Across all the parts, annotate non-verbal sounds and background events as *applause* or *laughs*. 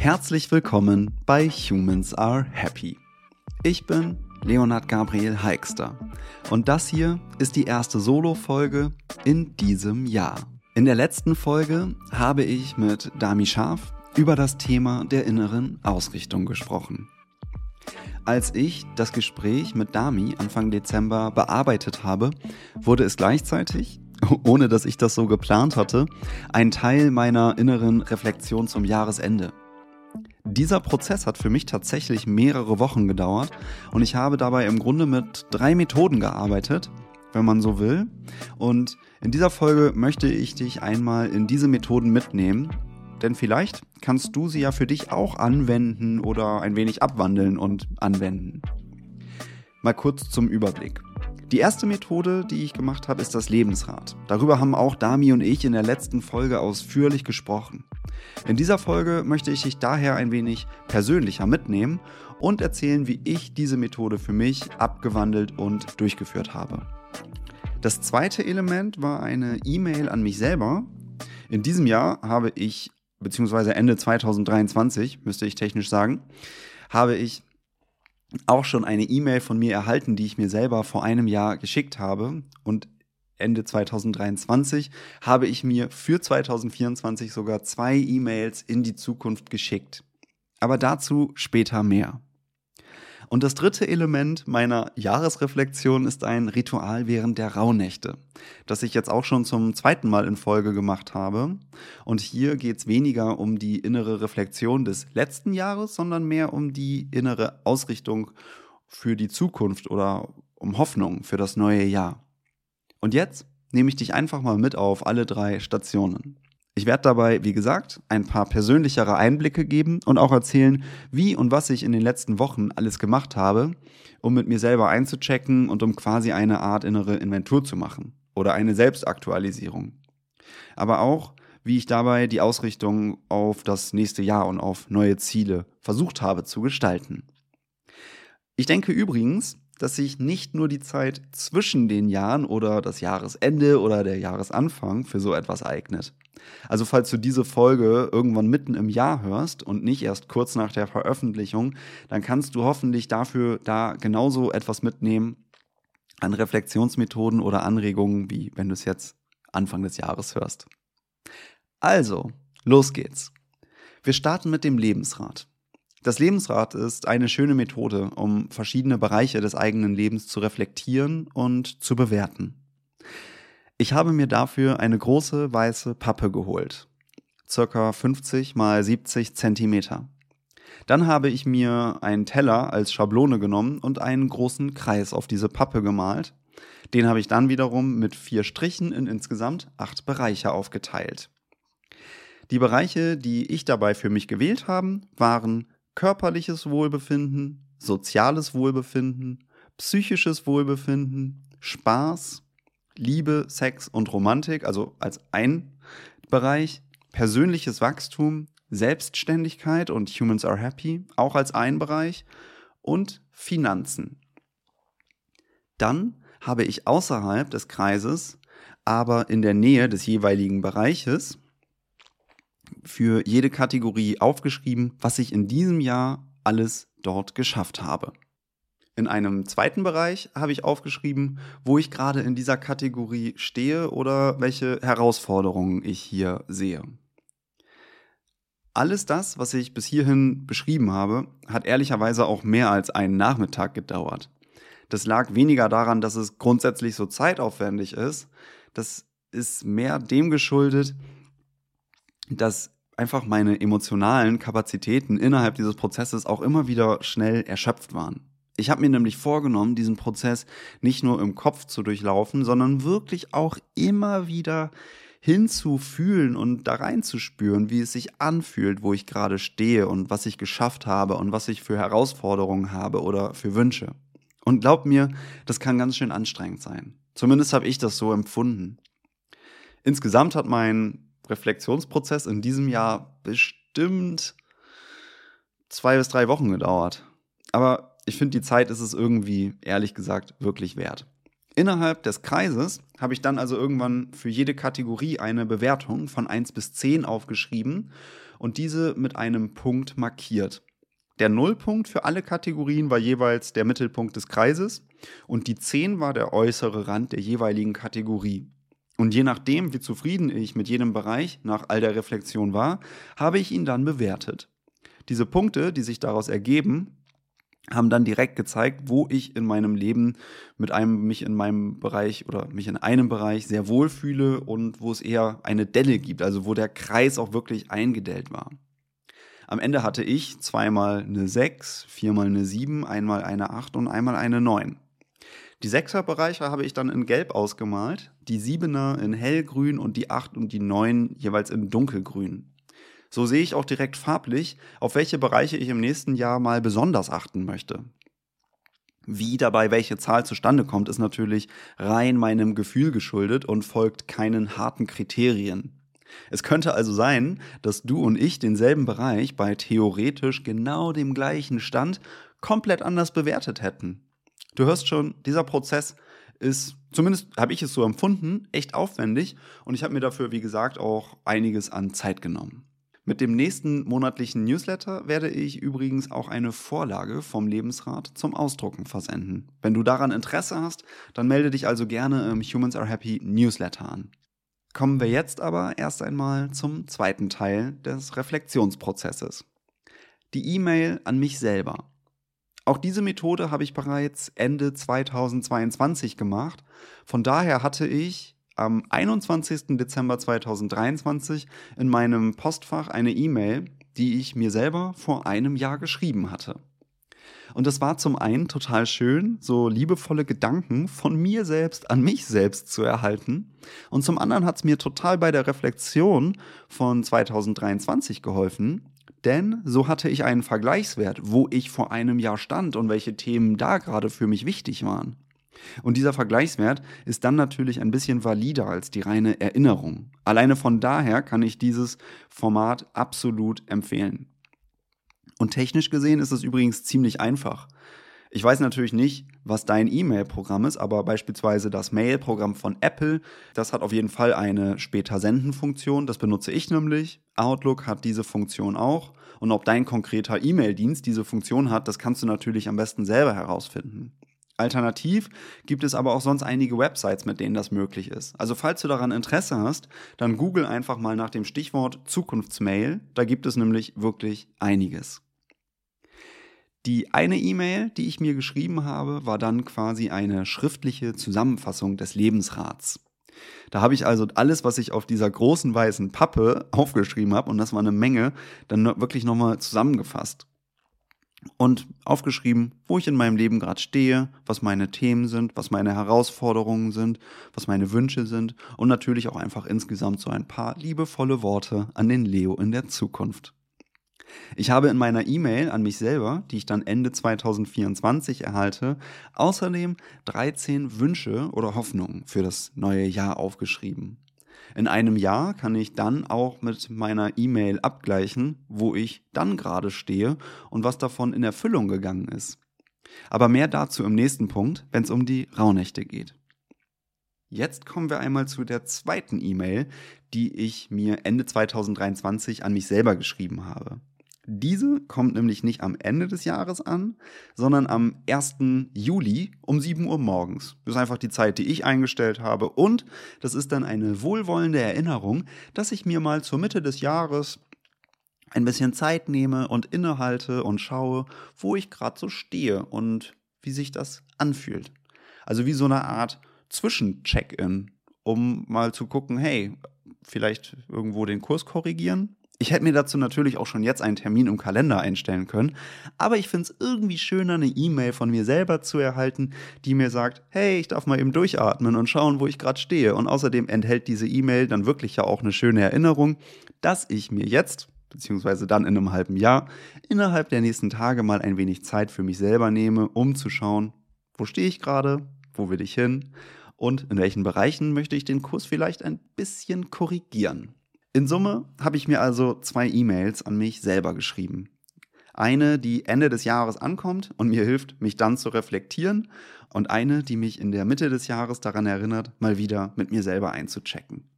Herzlich willkommen bei Humans Are Happy. Ich bin Leonard Gabriel Heikster und das hier ist die erste Solo-Folge in diesem Jahr. In der letzten Folge habe ich mit Dami Scharf über das Thema der inneren Ausrichtung gesprochen. Als ich das Gespräch mit Dami Anfang Dezember bearbeitet habe, wurde es gleichzeitig, *laughs* ohne dass ich das so geplant hatte, ein Teil meiner inneren Reflexion zum Jahresende. Dieser Prozess hat für mich tatsächlich mehrere Wochen gedauert und ich habe dabei im Grunde mit drei Methoden gearbeitet, wenn man so will. Und in dieser Folge möchte ich dich einmal in diese Methoden mitnehmen denn vielleicht kannst du sie ja für dich auch anwenden oder ein wenig abwandeln und anwenden. Mal kurz zum Überblick. Die erste Methode, die ich gemacht habe, ist das Lebensrad. Darüber haben auch Dami und ich in der letzten Folge ausführlich gesprochen. In dieser Folge möchte ich dich daher ein wenig persönlicher mitnehmen und erzählen, wie ich diese Methode für mich abgewandelt und durchgeführt habe. Das zweite Element war eine E-Mail an mich selber. In diesem Jahr habe ich beziehungsweise Ende 2023, müsste ich technisch sagen, habe ich auch schon eine E-Mail von mir erhalten, die ich mir selber vor einem Jahr geschickt habe. Und Ende 2023 habe ich mir für 2024 sogar zwei E-Mails in die Zukunft geschickt. Aber dazu später mehr. Und das dritte Element meiner Jahresreflexion ist ein Ritual während der Rauhnächte, das ich jetzt auch schon zum zweiten Mal in Folge gemacht habe. Und hier geht es weniger um die innere Reflexion des letzten Jahres, sondern mehr um die innere Ausrichtung für die Zukunft oder um Hoffnung für das neue Jahr. Und jetzt nehme ich dich einfach mal mit auf alle drei Stationen. Ich werde dabei, wie gesagt, ein paar persönlichere Einblicke geben und auch erzählen, wie und was ich in den letzten Wochen alles gemacht habe, um mit mir selber einzuchecken und um quasi eine Art innere Inventur zu machen oder eine Selbstaktualisierung. Aber auch, wie ich dabei die Ausrichtung auf das nächste Jahr und auf neue Ziele versucht habe zu gestalten. Ich denke übrigens, dass sich nicht nur die Zeit zwischen den Jahren oder das Jahresende oder der Jahresanfang für so etwas eignet. Also falls du diese Folge irgendwann mitten im Jahr hörst und nicht erst kurz nach der Veröffentlichung, dann kannst du hoffentlich dafür da genauso etwas mitnehmen an Reflexionsmethoden oder Anregungen, wie wenn du es jetzt Anfang des Jahres hörst. Also, los geht's. Wir starten mit dem Lebensrat. Das Lebensrad ist eine schöne Methode, um verschiedene Bereiche des eigenen Lebens zu reflektieren und zu bewerten. Ich habe mir dafür eine große weiße Pappe geholt, circa 50 mal 70 Zentimeter. Dann habe ich mir einen Teller als Schablone genommen und einen großen Kreis auf diese Pappe gemalt. Den habe ich dann wiederum mit vier Strichen in insgesamt acht Bereiche aufgeteilt. Die Bereiche, die ich dabei für mich gewählt habe, waren körperliches Wohlbefinden, soziales Wohlbefinden, psychisches Wohlbefinden, Spaß, Liebe, Sex und Romantik, also als ein Bereich, persönliches Wachstum, Selbstständigkeit und Humans are Happy, auch als ein Bereich und Finanzen. Dann habe ich außerhalb des Kreises, aber in der Nähe des jeweiligen Bereiches für jede Kategorie aufgeschrieben, was ich in diesem Jahr alles dort geschafft habe. In einem zweiten Bereich habe ich aufgeschrieben, wo ich gerade in dieser Kategorie stehe oder welche Herausforderungen ich hier sehe. Alles das, was ich bis hierhin beschrieben habe, hat ehrlicherweise auch mehr als einen Nachmittag gedauert. Das lag weniger daran, dass es grundsätzlich so zeitaufwendig ist. Das ist mehr dem geschuldet, dass einfach meine emotionalen Kapazitäten innerhalb dieses Prozesses auch immer wieder schnell erschöpft waren. Ich habe mir nämlich vorgenommen, diesen Prozess nicht nur im Kopf zu durchlaufen, sondern wirklich auch immer wieder hinzufühlen und da reinzuspüren, wie es sich anfühlt, wo ich gerade stehe und was ich geschafft habe und was ich für Herausforderungen habe oder für Wünsche. Und glaub mir, das kann ganz schön anstrengend sein. Zumindest habe ich das so empfunden. Insgesamt hat mein Reflexionsprozess in diesem Jahr bestimmt zwei bis drei Wochen gedauert. Aber ich finde, die Zeit ist es irgendwie, ehrlich gesagt, wirklich wert. Innerhalb des Kreises habe ich dann also irgendwann für jede Kategorie eine Bewertung von 1 bis 10 aufgeschrieben und diese mit einem Punkt markiert. Der Nullpunkt für alle Kategorien war jeweils der Mittelpunkt des Kreises und die 10 war der äußere Rand der jeweiligen Kategorie. Und je nachdem, wie zufrieden ich mit jedem Bereich nach all der Reflexion war, habe ich ihn dann bewertet. Diese Punkte, die sich daraus ergeben, haben dann direkt gezeigt, wo ich in meinem Leben mit einem mich in meinem Bereich oder mich in einem Bereich sehr wohl fühle und wo es eher eine Delle gibt, also wo der Kreis auch wirklich eingedellt war. Am Ende hatte ich zweimal eine 6, viermal eine 7, einmal eine 8 und einmal eine 9. Die 6er Bereiche habe ich dann in Gelb ausgemalt, die 7er in hellgrün und die 8 und die 9 jeweils in dunkelgrün. So sehe ich auch direkt farblich, auf welche Bereiche ich im nächsten Jahr mal besonders achten möchte. Wie dabei welche Zahl zustande kommt, ist natürlich rein meinem Gefühl geschuldet und folgt keinen harten Kriterien. Es könnte also sein, dass du und ich denselben Bereich bei theoretisch genau dem gleichen Stand komplett anders bewertet hätten. Du hörst schon, dieser Prozess ist, zumindest habe ich es so empfunden, echt aufwendig und ich habe mir dafür, wie gesagt, auch einiges an Zeit genommen. Mit dem nächsten monatlichen Newsletter werde ich übrigens auch eine Vorlage vom Lebensrat zum Ausdrucken versenden. Wenn du daran Interesse hast, dann melde dich also gerne im Humans Are Happy Newsletter an. Kommen wir jetzt aber erst einmal zum zweiten Teil des Reflexionsprozesses. Die E-Mail an mich selber. Auch diese Methode habe ich bereits Ende 2022 gemacht. Von daher hatte ich am 21. Dezember 2023 in meinem Postfach eine E-Mail, die ich mir selber vor einem Jahr geschrieben hatte. Und das war zum einen total schön, so liebevolle Gedanken von mir selbst an mich selbst zu erhalten. Und zum anderen hat es mir total bei der Reflexion von 2023 geholfen, denn so hatte ich einen Vergleichswert, wo ich vor einem Jahr stand und welche Themen da gerade für mich wichtig waren. Und dieser Vergleichswert ist dann natürlich ein bisschen valider als die reine Erinnerung. Alleine von daher kann ich dieses Format absolut empfehlen. Und technisch gesehen ist es übrigens ziemlich einfach. Ich weiß natürlich nicht, was dein E-Mail-Programm ist, aber beispielsweise das Mail-Programm von Apple, das hat auf jeden Fall eine später senden-Funktion. Das benutze ich nämlich. Outlook hat diese Funktion auch. Und ob dein konkreter E-Mail-Dienst diese Funktion hat, das kannst du natürlich am besten selber herausfinden. Alternativ gibt es aber auch sonst einige Websites, mit denen das möglich ist. Also falls du daran Interesse hast, dann google einfach mal nach dem Stichwort Zukunftsmail. Da gibt es nämlich wirklich einiges. Die eine E-Mail, die ich mir geschrieben habe, war dann quasi eine schriftliche Zusammenfassung des Lebensrats. Da habe ich also alles, was ich auf dieser großen weißen Pappe aufgeschrieben habe, und das war eine Menge, dann wirklich nochmal zusammengefasst und aufgeschrieben, wo ich in meinem Leben gerade stehe, was meine Themen sind, was meine Herausforderungen sind, was meine Wünsche sind und natürlich auch einfach insgesamt so ein paar liebevolle Worte an den Leo in der Zukunft. Ich habe in meiner E-Mail an mich selber, die ich dann Ende 2024 erhalte, außerdem 13 Wünsche oder Hoffnungen für das neue Jahr aufgeschrieben. In einem Jahr kann ich dann auch mit meiner E-Mail abgleichen, wo ich dann gerade stehe und was davon in Erfüllung gegangen ist. Aber mehr dazu im nächsten Punkt, wenn es um die Rauhnächte geht. Jetzt kommen wir einmal zu der zweiten E-Mail, die ich mir Ende 2023 an mich selber geschrieben habe. Diese kommt nämlich nicht am Ende des Jahres an, sondern am 1. Juli um 7 Uhr morgens. Das ist einfach die Zeit, die ich eingestellt habe. Und das ist dann eine wohlwollende Erinnerung, dass ich mir mal zur Mitte des Jahres ein bisschen Zeit nehme und innehalte und schaue, wo ich gerade so stehe und wie sich das anfühlt. Also wie so eine Art Zwischencheck-in, um mal zu gucken, hey, vielleicht irgendwo den Kurs korrigieren, ich hätte mir dazu natürlich auch schon jetzt einen Termin im Kalender einstellen können, aber ich finde es irgendwie schöner, eine E-Mail von mir selber zu erhalten, die mir sagt, hey, ich darf mal eben durchatmen und schauen, wo ich gerade stehe. Und außerdem enthält diese E-Mail dann wirklich ja auch eine schöne Erinnerung, dass ich mir jetzt, beziehungsweise dann in einem halben Jahr, innerhalb der nächsten Tage mal ein wenig Zeit für mich selber nehme, um zu schauen, wo stehe ich gerade, wo will ich hin und in welchen Bereichen möchte ich den Kurs vielleicht ein bisschen korrigieren. In Summe habe ich mir also zwei E-Mails an mich selber geschrieben. Eine, die Ende des Jahres ankommt und mir hilft, mich dann zu reflektieren. Und eine, die mich in der Mitte des Jahres daran erinnert, mal wieder mit mir selber einzuchecken.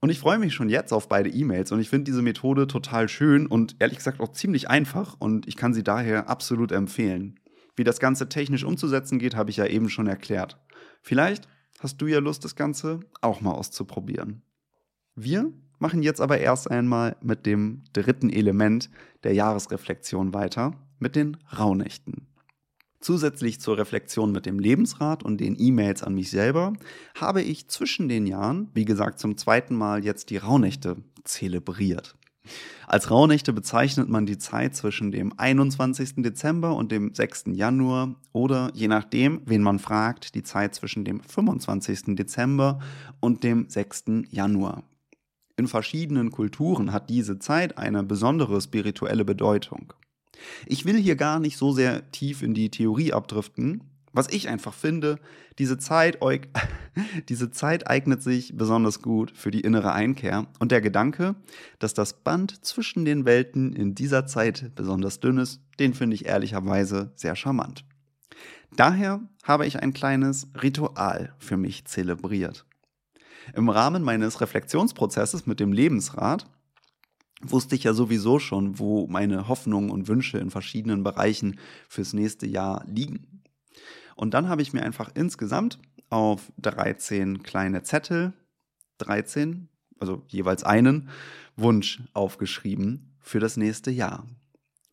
Und ich freue mich schon jetzt auf beide E-Mails und ich finde diese Methode total schön und ehrlich gesagt auch ziemlich einfach und ich kann sie daher absolut empfehlen. Wie das Ganze technisch umzusetzen geht, habe ich ja eben schon erklärt. Vielleicht hast du ja Lust, das Ganze auch mal auszuprobieren. Wir machen jetzt aber erst einmal mit dem dritten Element der Jahresreflexion weiter, mit den Rauhnächten. Zusätzlich zur Reflexion mit dem Lebensrat und den E-Mails an mich selber habe ich zwischen den Jahren, wie gesagt zum zweiten Mal jetzt die Rauhnächte zelebriert. Als Rauhnächte bezeichnet man die Zeit zwischen dem 21. Dezember und dem 6. Januar oder je nachdem, wen man fragt, die Zeit zwischen dem 25. Dezember und dem 6. Januar. In verschiedenen Kulturen hat diese Zeit eine besondere spirituelle Bedeutung. Ich will hier gar nicht so sehr tief in die Theorie abdriften. Was ich einfach finde, diese Zeit, *laughs* diese Zeit eignet sich besonders gut für die innere Einkehr und der Gedanke, dass das Band zwischen den Welten in dieser Zeit besonders dünn ist, den finde ich ehrlicherweise sehr charmant. Daher habe ich ein kleines Ritual für mich zelebriert. Im Rahmen meines Reflexionsprozesses mit dem Lebensrat wusste ich ja sowieso schon, wo meine Hoffnungen und Wünsche in verschiedenen Bereichen fürs nächste Jahr liegen. Und dann habe ich mir einfach insgesamt auf 13 kleine Zettel, 13, also jeweils einen Wunsch aufgeschrieben für das nächste Jahr.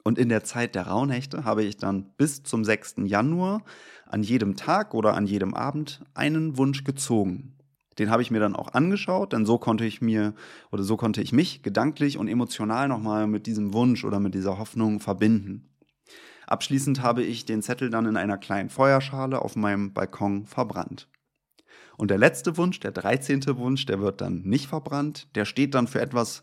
Und in der Zeit der Rauhnächte habe ich dann bis zum 6. Januar an jedem Tag oder an jedem Abend einen Wunsch gezogen. Den habe ich mir dann auch angeschaut, denn so konnte ich mir oder so konnte ich mich gedanklich und emotional nochmal mit diesem Wunsch oder mit dieser Hoffnung verbinden. Abschließend habe ich den Zettel dann in einer kleinen Feuerschale auf meinem Balkon verbrannt. Und der letzte Wunsch, der 13. Wunsch, der wird dann nicht verbrannt, der steht dann für etwas,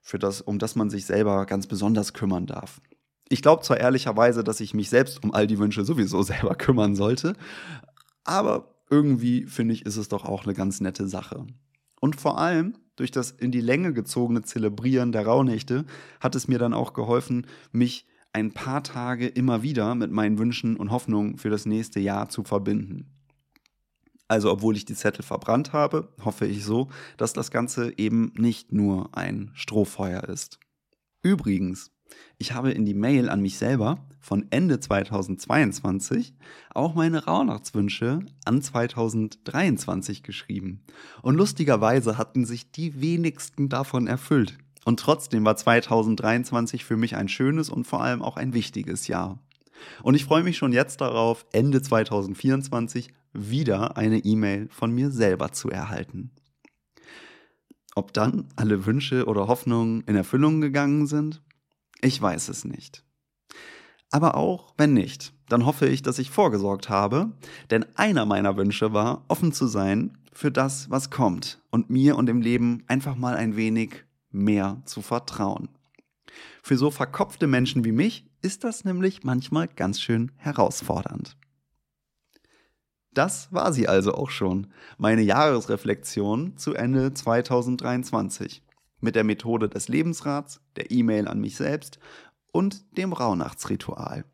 für das, um das man sich selber ganz besonders kümmern darf. Ich glaube zwar ehrlicherweise, dass ich mich selbst um all die Wünsche sowieso *laughs* selber kümmern sollte, aber irgendwie finde ich, ist es doch auch eine ganz nette Sache. Und vor allem durch das in die Länge gezogene Zelebrieren der Rauhnächte hat es mir dann auch geholfen, mich ein paar Tage immer wieder mit meinen Wünschen und Hoffnungen für das nächste Jahr zu verbinden. Also obwohl ich die Zettel verbrannt habe, hoffe ich so, dass das Ganze eben nicht nur ein Strohfeuer ist. Übrigens, ich habe in die Mail an mich selber von Ende 2022 auch meine Rauhnachtswünsche an 2023 geschrieben. Und lustigerweise hatten sich die wenigsten davon erfüllt. Und trotzdem war 2023 für mich ein schönes und vor allem auch ein wichtiges Jahr. Und ich freue mich schon jetzt darauf, Ende 2024 wieder eine E-Mail von mir selber zu erhalten. Ob dann alle Wünsche oder Hoffnungen in Erfüllung gegangen sind? Ich weiß es nicht. Aber auch wenn nicht, dann hoffe ich, dass ich vorgesorgt habe, denn einer meiner Wünsche war, offen zu sein für das, was kommt und mir und dem Leben einfach mal ein wenig mehr zu vertrauen. Für so verkopfte Menschen wie mich ist das nämlich manchmal ganz schön herausfordernd. Das war sie also auch schon, meine Jahresreflexion zu Ende 2023 mit der Methode des Lebensrats, der E-Mail an mich selbst und dem Rauhnachtsritual.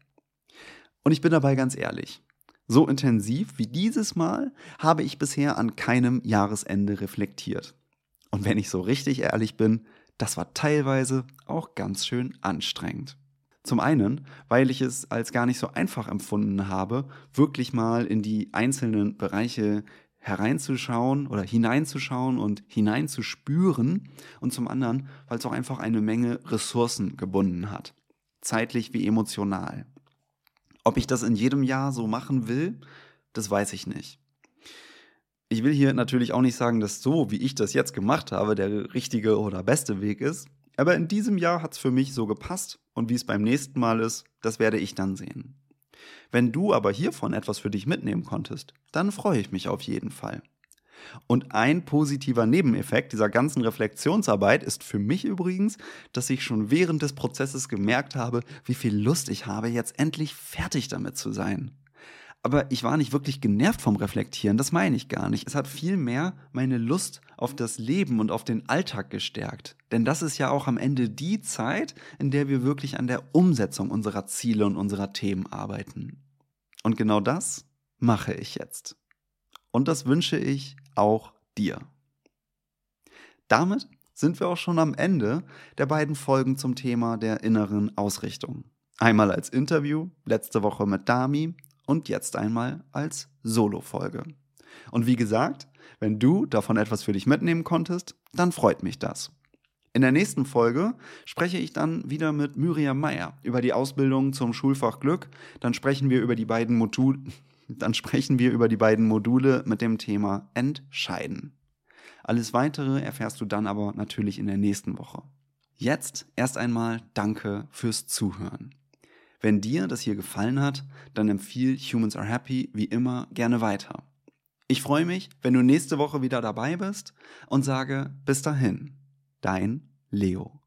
Und ich bin dabei ganz ehrlich, so intensiv wie dieses Mal habe ich bisher an keinem Jahresende reflektiert. Und wenn ich so richtig ehrlich bin, das war teilweise auch ganz schön anstrengend. Zum einen, weil ich es als gar nicht so einfach empfunden habe, wirklich mal in die einzelnen Bereiche hereinzuschauen oder hineinzuschauen und hineinzuspüren und zum anderen, weil es auch einfach eine Menge Ressourcen gebunden hat, zeitlich wie emotional. Ob ich das in jedem Jahr so machen will, das weiß ich nicht. Ich will hier natürlich auch nicht sagen, dass so, wie ich das jetzt gemacht habe, der richtige oder beste Weg ist. Aber in diesem Jahr hat es für mich so gepasst und wie es beim nächsten Mal ist, das werde ich dann sehen. Wenn du aber hiervon etwas für dich mitnehmen konntest, dann freue ich mich auf jeden Fall. Und ein positiver Nebeneffekt dieser ganzen Reflexionsarbeit ist für mich übrigens, dass ich schon während des Prozesses gemerkt habe, wie viel Lust ich habe, jetzt endlich fertig damit zu sein. Aber ich war nicht wirklich genervt vom Reflektieren, das meine ich gar nicht. Es hat vielmehr meine Lust auf das Leben und auf den Alltag gestärkt. Denn das ist ja auch am Ende die Zeit, in der wir wirklich an der Umsetzung unserer Ziele und unserer Themen arbeiten. Und genau das mache ich jetzt. Und das wünsche ich auch dir. Damit sind wir auch schon am Ende der beiden Folgen zum Thema der inneren Ausrichtung. Einmal als Interview, letzte Woche mit Dami und jetzt einmal als Solo-Folge. Und wie gesagt, wenn du davon etwas für dich mitnehmen konntest, dann freut mich das. In der nächsten Folge spreche ich dann wieder mit Miriam Meyer über die Ausbildung zum Schulfach Glück. Dann sprechen wir über die beiden Module, *laughs* dann sprechen wir über die beiden Module mit dem Thema Entscheiden. Alles weitere erfährst du dann aber natürlich in der nächsten Woche. Jetzt erst einmal danke fürs Zuhören. Wenn dir das hier gefallen hat, dann empfiehl Humans Are Happy wie immer gerne weiter. Ich freue mich, wenn du nächste Woche wieder dabei bist und sage bis dahin, dein Leo.